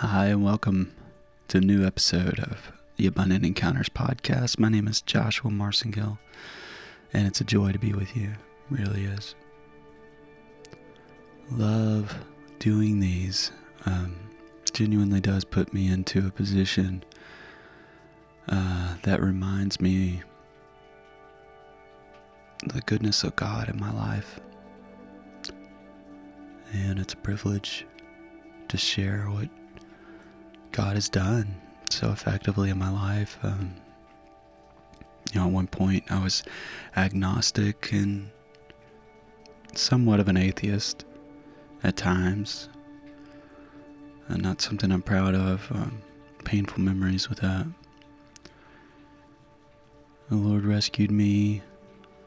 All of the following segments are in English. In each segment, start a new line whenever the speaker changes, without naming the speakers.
Hi, and welcome to a new episode of the Abundant Encounters podcast. My name is Joshua Marcingill, and it's a joy to be with you. It really is. Love doing these. Um, genuinely does put me into a position uh, that reminds me the goodness of God in my life. And it's a privilege to share what God has done so effectively in my life. Um, you know, at one point I was agnostic and somewhat of an atheist at times. And not something I'm proud of. Um, painful memories with that. The Lord rescued me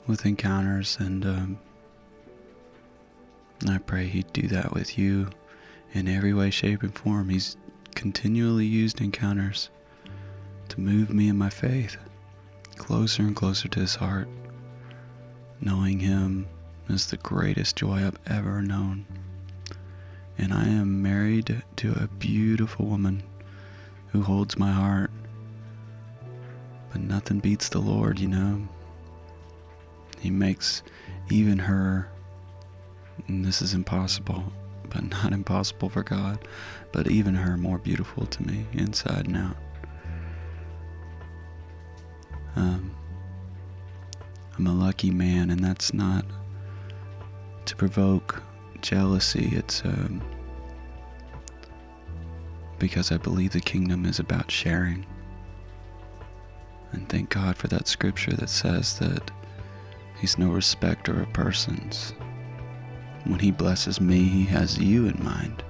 with encounters, and um, I pray He'd do that with you in every way, shape, and form. He's continually used encounters to move me in my faith closer and closer to His heart. Knowing Him is the greatest joy I've ever known. And I am married to a beautiful woman who holds my heart. But nothing beats the Lord, you know. He makes even her, and this is impossible, but not impossible for God, but even her more beautiful to me inside and out. Um, I'm a lucky man, and that's not to provoke jealousy. It's um, because I believe the kingdom is about sharing. And thank God for that scripture that says that He's no respecter of persons. When He blesses me, He has you in mind.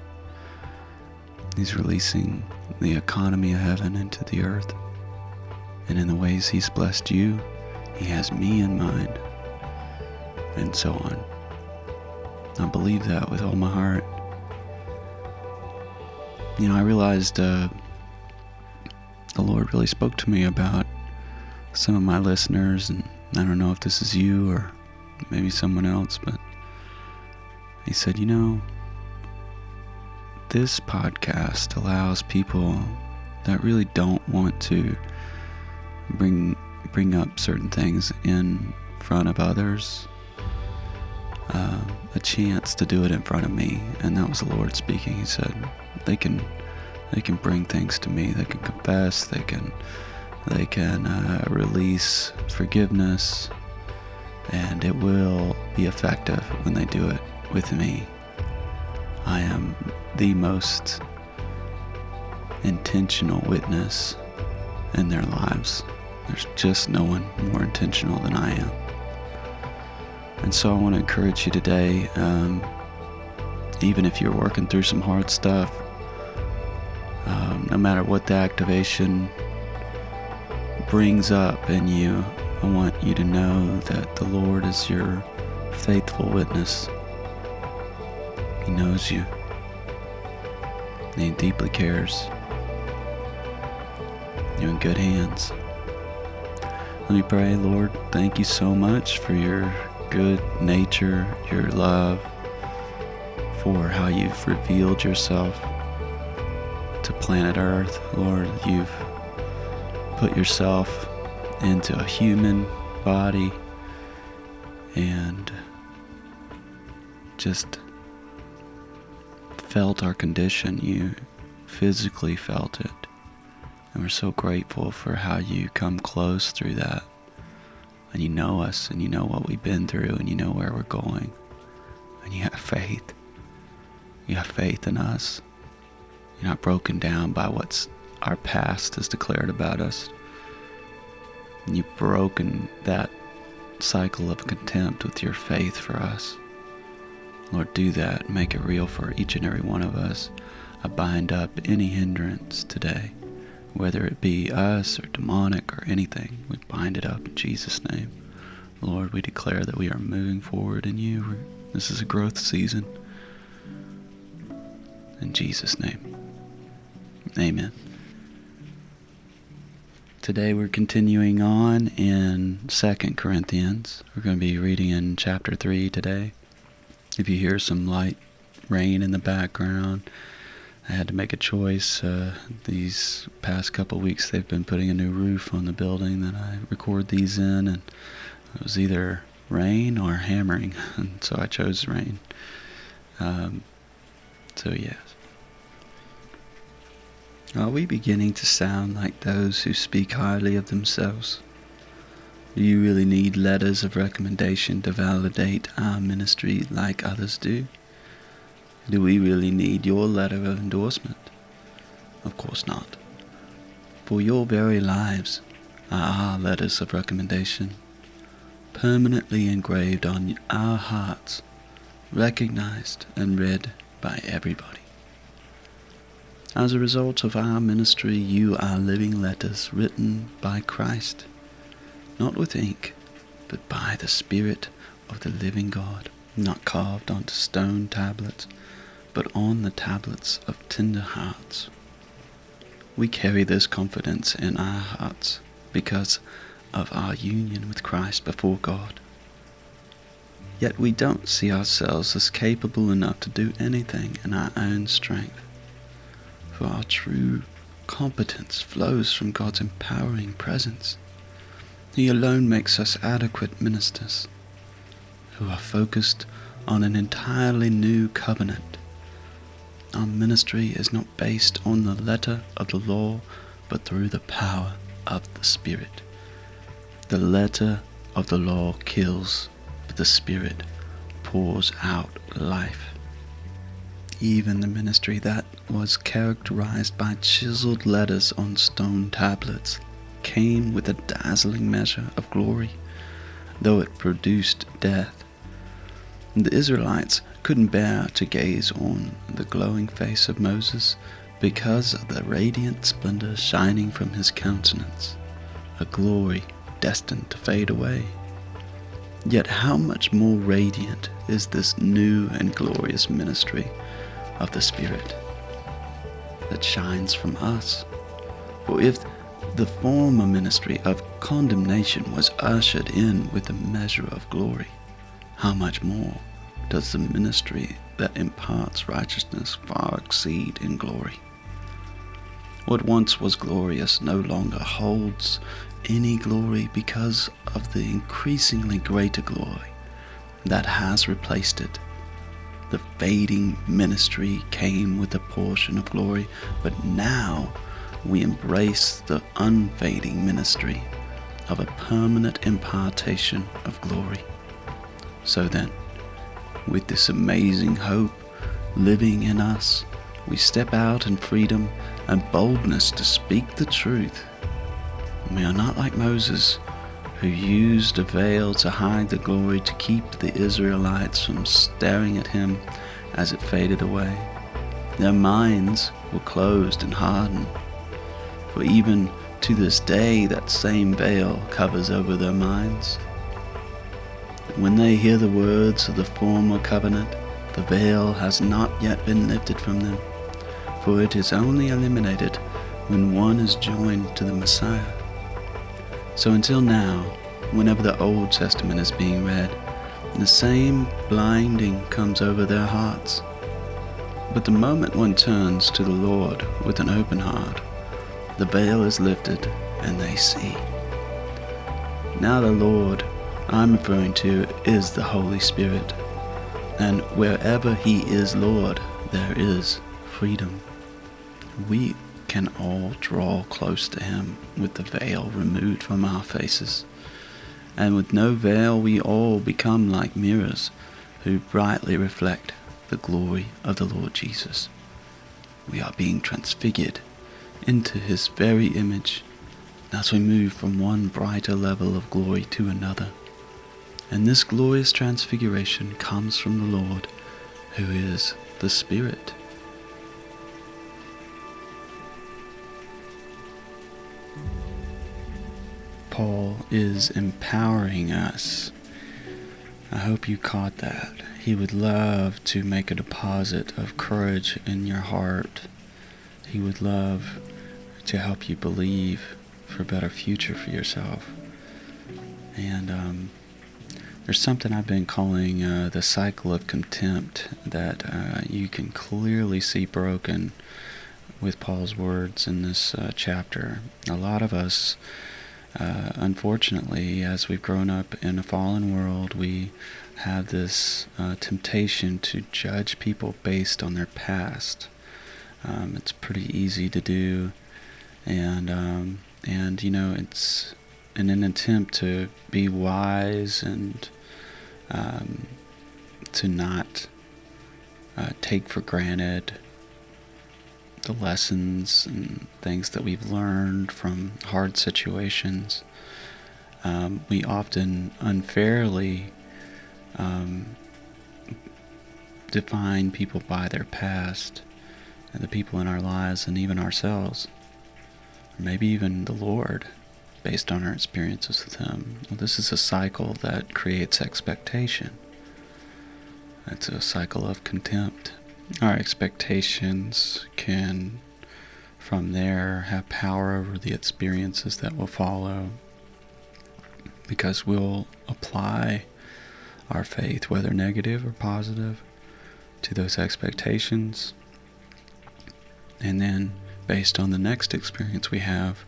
He's releasing the economy of heaven into the earth. And in the ways He's blessed you, He has me in mind. And so on. I believe that with all my heart. You know, I realized uh, the Lord really spoke to me about some of my listeners, and I don't know if this is you or maybe someone else, but He said, You know, this podcast allows people that really don't want to bring bring up certain things in front of others uh, a chance to do it in front of me. And that was the lord speaking. He said they can they can bring things to me. They can confess. They can they can uh, release forgiveness. And it will be effective when they do it with me. I am the most intentional witness in their lives. There's just no one more intentional than i am. And so I want to encourage you today, um, even if you're working through some hard stuff, um, no matter what the activation brings up in you, I want you to know that the Lord is your faithful witness. He knows you. And he deeply cares. You're in good hands. Let me pray, Lord. Thank you so much for your good nature, your love, for how you've revealed yourself to planet Earth. Lord, you've put yourself into a human body and just felt our condition. You physically felt it. And we're so grateful for how you come close through that. And you know us and you know what we've been through and you know where we're going. And you have faith. You have faith in us. You're not broken down by what's our past has declared about us. And you've broken that cycle of contempt with your faith for us lord do that make it real for each and every one of us i bind up any hindrance today whether it be us or demonic or anything, we bind it up in Jesus' name. Lord, we declare that we are moving forward in you. This is a growth season. In Jesus' name. Amen. Today we're continuing on in Second Corinthians. We're going to be reading in chapter 3 today. If you hear some light rain in the background, I had to make a choice. Uh, these past couple weeks, they've been putting a new roof on the building that I record these in, and it was either rain or hammering, and so I chose rain. Um, so, yes. Are we beginning to sound like those who speak highly of themselves? Do you really need letters of recommendation to validate our ministry like others do? Do we really need your letter of endorsement? Of course not. For your very lives are our letters of recommendation, permanently engraved on our hearts, recognized and read by everybody. As a result of our ministry, you are living letters written by Christ not with ink, but by the Spirit of the living God, not carved onto stone tablets, but on the tablets of tender hearts. We carry this confidence in our hearts because of our union with Christ before God. Yet we don't see ourselves as capable enough to do anything in our own strength. For our true competence flows from God's empowering presence. He alone makes us adequate ministers who are focused on an entirely new covenant. Our ministry is not based on the letter of the law, but through the power of the Spirit. The letter of the law kills, but the Spirit pours out life. Even the ministry that was characterized by chiseled letters on stone tablets came with a dazzling measure of glory, though it produced death. The Israelites couldn't bear to gaze on the glowing face of Moses because of the radiant splendor shining from his countenance, a glory destined to fade away. Yet how much more radiant is this new and glorious ministry of the Spirit that shines from us? For if the former ministry of condemnation was ushered in with a measure of glory. How much more does the ministry that imparts righteousness far exceed in glory? What once was glorious no longer holds any glory because of the increasingly greater glory that has replaced it. The fading ministry came with a portion of glory, but now we embrace the unfading ministry of a permanent impartation of glory. So then, with this amazing hope living in us, we step out in freedom and boldness to speak the truth. We are not like Moses, who used a veil to hide the glory to keep the Israelites from staring at him as it faded away. Their minds were closed and hardened for even to this day that same veil covers over their minds. When they hear the words of the former covenant, the veil has not yet been lifted from them, for it is only eliminated when one is joined to the Messiah. So until now, whenever the Old Testament is being read, the same blinding comes over their hearts. But the moment one turns to the Lord with an open heart, the veil is lifted and they see. Now, the Lord I'm referring to is the Holy Spirit, and wherever He is Lord, there is freedom. We can all draw close to Him with the veil removed from our faces. And with no veil, we all become like mirrors who brightly reflect the glory of the Lord Jesus. We are being transfigured into his very image as we move from one brighter level of glory to another. And this glorious transfiguration comes from the Lord, who is the Spirit. Paul is empowering us. I hope you caught that. He would love to make a deposit of courage in your heart. He would love to help you believe for a better future for yourself. And um, there's something I've been calling uh, the cycle of contempt that uh, you can clearly see broken with Paul's words in this uh, chapter. A lot of us, uh, unfortunately, as we've grown up in a fallen world, we have this uh, temptation to judge people based on their past. Um, it's pretty easy to do, and um, and you know it's in an attempt to be wise and um, to not uh, take for granted the lessons and things that we've learned from hard situations. Um, we often unfairly um, define people by their past and the people in our lives and even ourselves, maybe even the Lord based on our experiences with Him. Well, this is a cycle that creates expectation. It's a cycle of contempt. Our expectations can, from there, have power over the experiences that will follow because we'll apply our faith, whether negative or positive, to those expectations. And then, based on the next experience we have,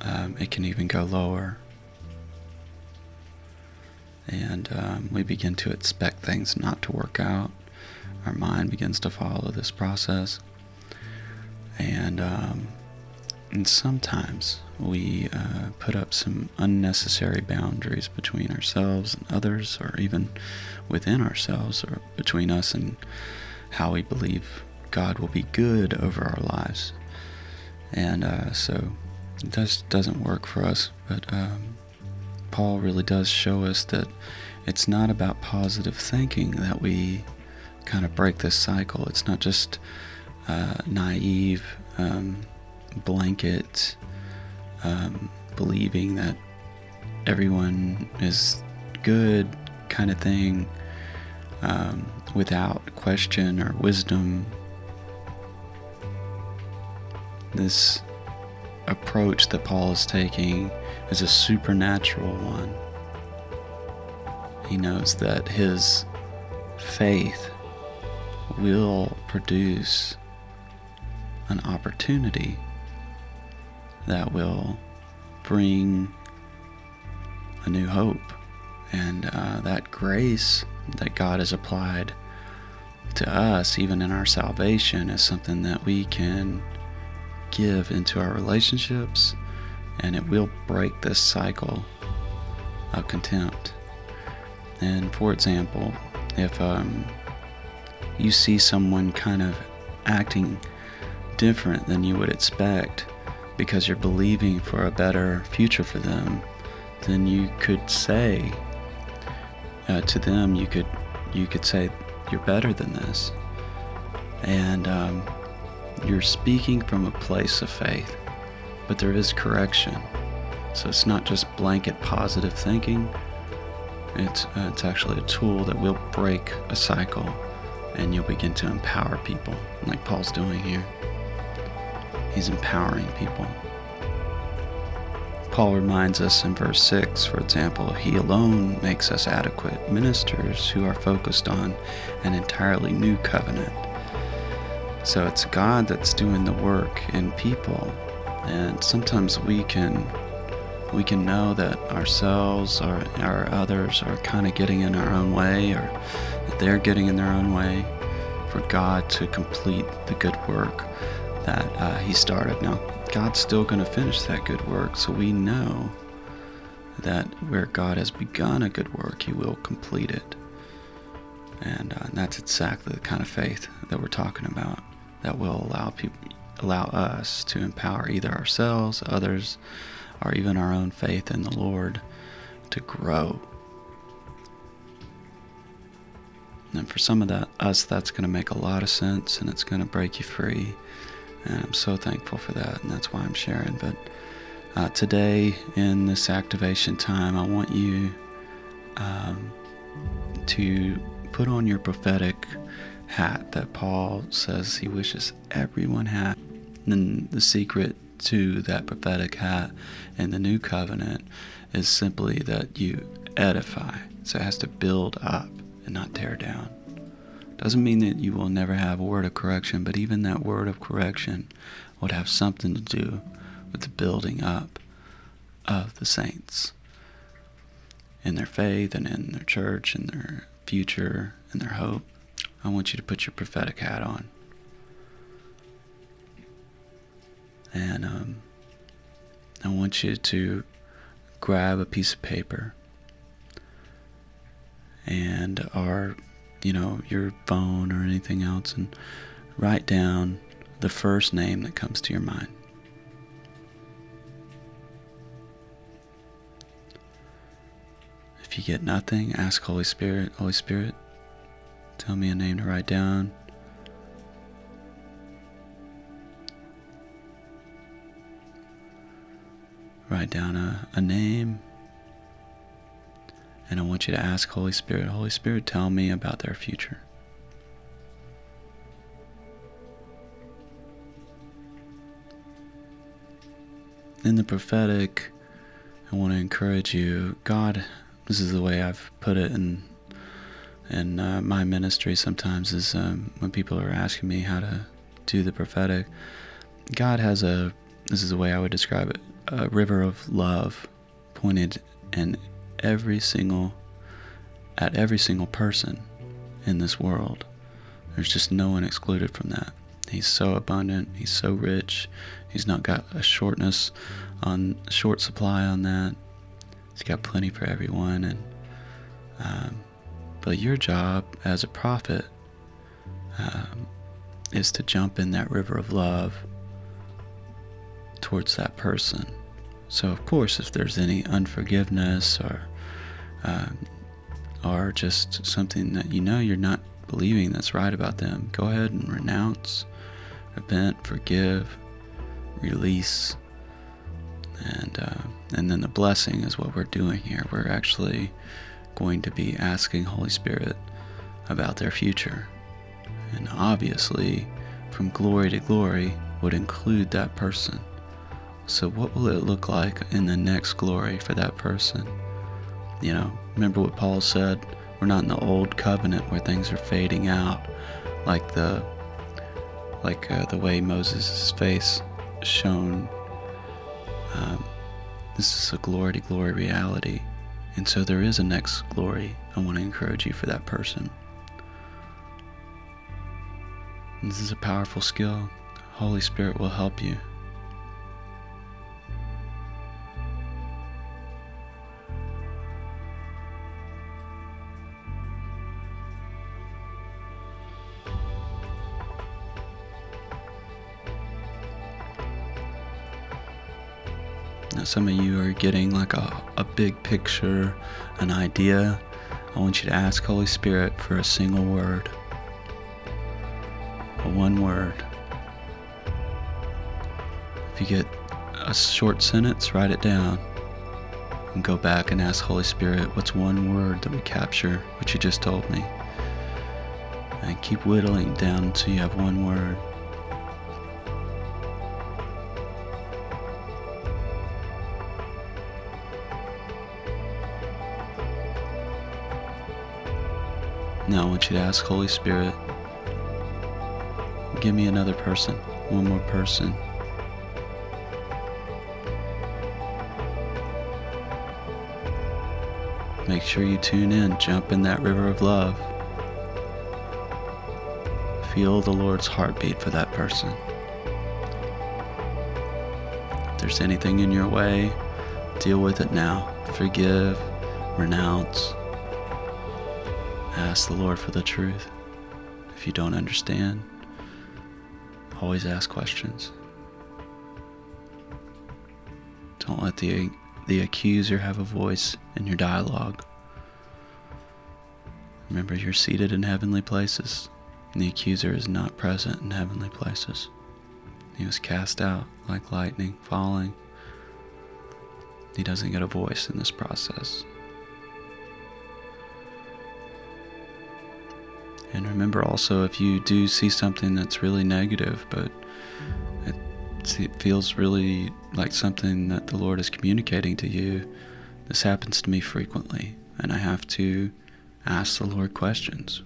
um, it can even go lower. And um, we begin to expect things not to work out. Our mind begins to follow this process. And, um, and sometimes we uh, put up some unnecessary boundaries between ourselves and others, or even within ourselves, or between us and how we believe God will be good over our lives. And uh, so just doesn't work for us. But um, Paul really does show us that it's not about positive thinking that we kind of break this cycle. It's not just uh, naive, um, blanket um, believing that everyone is good kind of thing um, without question or wisdom. This approach that Paul is taking is a supernatural one. He knows that his faith will produce an opportunity that will bring a new hope. And uh, that grace that God has applied to us, even in our salvation, is something that we can give into our relationships, and it will break this cycle of contempt. And for example, if um, you see someone kind of acting different than you would expect because you're believing for a better future for them, then you could say uh, to them, you could you could say, "You're better than this," and um, you're speaking from a place of faith, but there is correction. So it's not just blanket positive thinking. It's, uh, it's actually a tool that will break a cycle and you'll begin to empower people, like Paul's doing here. He's empowering people. Paul reminds us in verse 6, for example, He alone makes us adequate ministers who are focused on an entirely new covenant so it's God that's doing the work in people. And sometimes we can we can know that ourselves or, or others are kind of getting in our own way or that they're getting in their own way for God to complete the good work that uh, He started. Now, God's still going to finish that good work, so we know that where God has begun a good work, He will complete it. And, uh, and that's exactly the kind of faith that we're talking about that will allow people allow us to empower either ourselves, others, or even our own faith in the Lord to grow. And for some of that us that's going to make a lot of sense and it's going to break you free. And I'm so thankful for that, and that's why I'm sharing. But uh, today, in this activation time, I want you um, to put on your prophetic hat that Paul says he wishes everyone had. And the secret to that prophetic hat in the new covenant is simply that you edify. So it has to build up and not tear down. Doesn't mean that you will never have a word of correction, but even that word of correction would have something to do with the building up of the saints in their faith and in their church and their future and their hope. I want you to put your prophetic hat on. And um, I want you to grab a piece of paper and our you know your phone or anything else and write down the first name that comes to your mind if you get nothing ask holy spirit holy spirit tell me a name to write down write down a, a name and I want you to ask Holy Spirit, Holy Spirit, tell me about their future. In the prophetic, I want to encourage you. God, this is the way I've put it in in uh, my ministry. Sometimes is um, when people are asking me how to do the prophetic. God has a. This is the way I would describe it: a river of love pointed in every single at every single person in this world. There's just no one excluded from that. He's so abundant, he's so rich, he's not got a shortness on short supply on that. He's got plenty for everyone and um, but your job as a prophet um, is to jump in that river of love towards that person so, of course, if there's any unforgiveness or um, or just something that you know you're not believing that's right about them, go ahead and renounce, repent, forgive, release, and uh, and then the blessing is what we're doing here. We're actually going to be asking Holy Spirit about their future, and obviously, from glory to glory would include that person. So, what will it look like in the next glory for that person? You know, remember what Paul said? We're not in the old covenant where things are fading out, like the like uh, the way Moses' face shone. Um, this is a glory to glory reality, and so there is a next glory. I want to encourage you for that person. This is a powerful skill. Holy Spirit will help you. Some of you are getting like a, a big picture, an idea, I want you to ask Holy Spirit for a single word. A one word. If you get a short sentence, write it down. And go back and ask Holy Spirit, what's one word that would capture what you just told me? And keep whittling down until you have one word. Now I want you to ask Holy Spirit, give me another person, one more person. Make sure you tune in, jump in that river of love. Feel the Lord's heartbeat for that person. If there's anything in your way, deal with it now. Forgive, renounce, Ask the Lord for the truth. If you don't understand, always ask questions. Don't let the, the accuser have a voice in your dialogue. Remember, you're seated in heavenly places, and the accuser is not present in heavenly places. He was cast out like lightning falling. He doesn't get a voice in this process. And remember also if you do see something that's really negative, but it feels really like something that the Lord is communicating to you, this happens to me frequently, and I have to ask the Lord questions.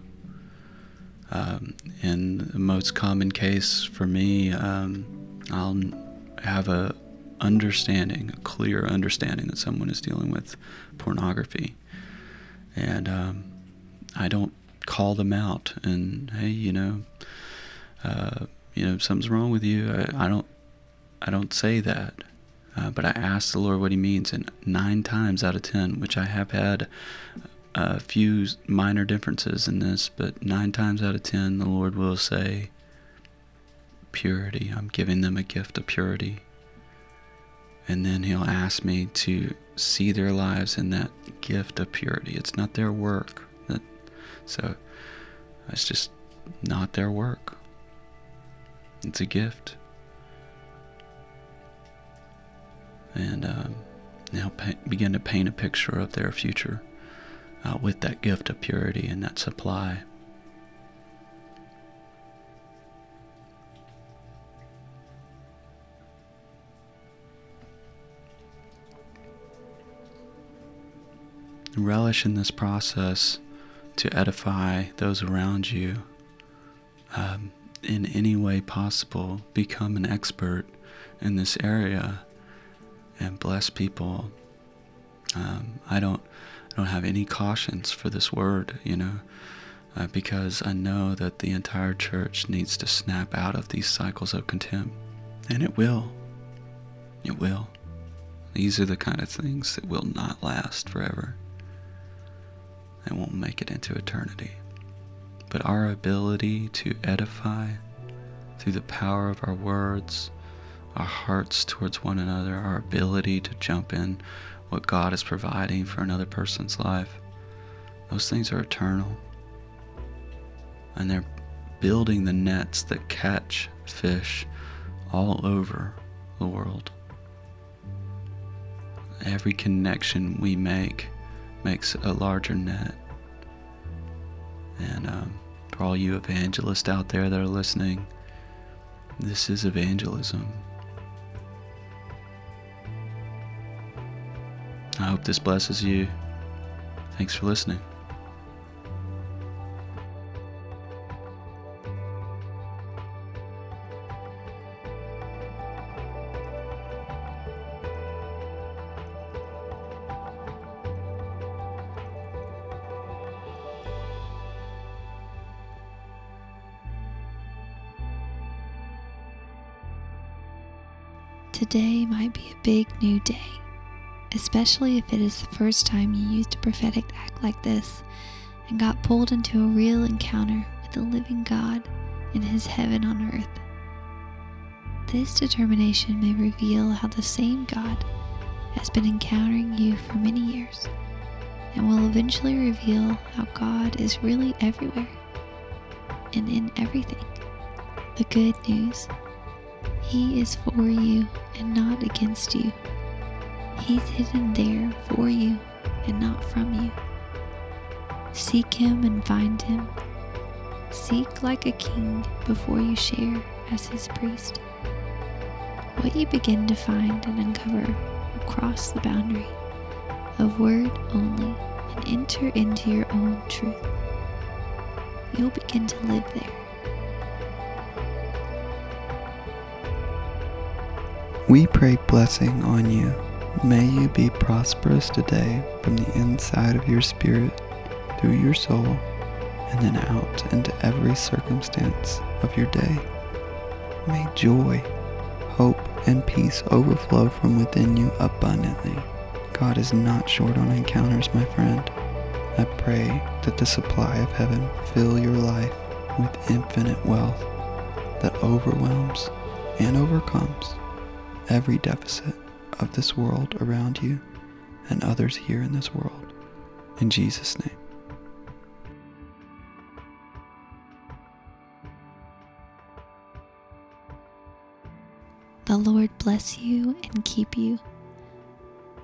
Um, in the most common case for me, um, I'll have a understanding, a clear understanding that someone is dealing with pornography, and um, I don't call them out and hey, you know, uh, you know, something's wrong with you. I, I don't, I don't say that. Uh, but I ask the Lord what He means, and nine times out of ten, which I have had a few minor differences in this, but nine times out of ten, the Lord will say, Purity. I'm giving them a gift of purity. And then He'll ask me to see their lives in that gift of purity. It's not their work. So it's just not their work. It's a gift. And um, now begin to paint a picture of their future uh, with that gift of purity and that supply. Relish in this process to edify those around you. Um, in any way possible, become an expert in this area and bless people. Um, I don't, I don't have any cautions for this word, you know, uh, because I know that the entire church needs to snap out of these cycles of contempt, and it will. It will. These are the kind of things that will not last forever. They won't make it into eternity but our ability to edify through the power of our words, our hearts towards one another, our ability to jump in what God is providing for another person's life, those things are eternal. And they're building the nets that catch fish all over the world. Every connection we make makes a larger net. And um, for all you evangelists out there that are listening, this is evangelism. I hope this blesses you. Thanks for listening.
New day, especially if it is the first time you used a prophetic act like this and got pulled into a real encounter with the living God in His heaven on earth. This determination may reveal how the same God has been encountering you for many years and will eventually reveal how God is really everywhere and in everything. The good news he is for you and not against you. He's hidden there for you and not from you. Seek him and find him. Seek like a king before you share as his priest. What you begin to find and uncover will cross the boundary of word only and enter into your own truth. You'll begin to live there
We pray blessing on you. May you be prosperous today from the inside of your spirit, through your soul, and then out into every circumstance of your day. May joy, hope, and peace overflow from within you abundantly. God is not short on encounters, my friend. I pray that the supply of heaven fill your life with infinite wealth that overwhelms and overcomes every deficit of this world around you and others here in this world. In Jesus' name.
The Lord bless you and keep you.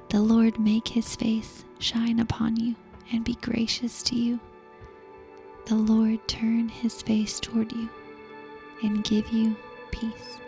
The Lord make his face shine upon you and be gracious to you. The Lord turn his face toward you and give you peace.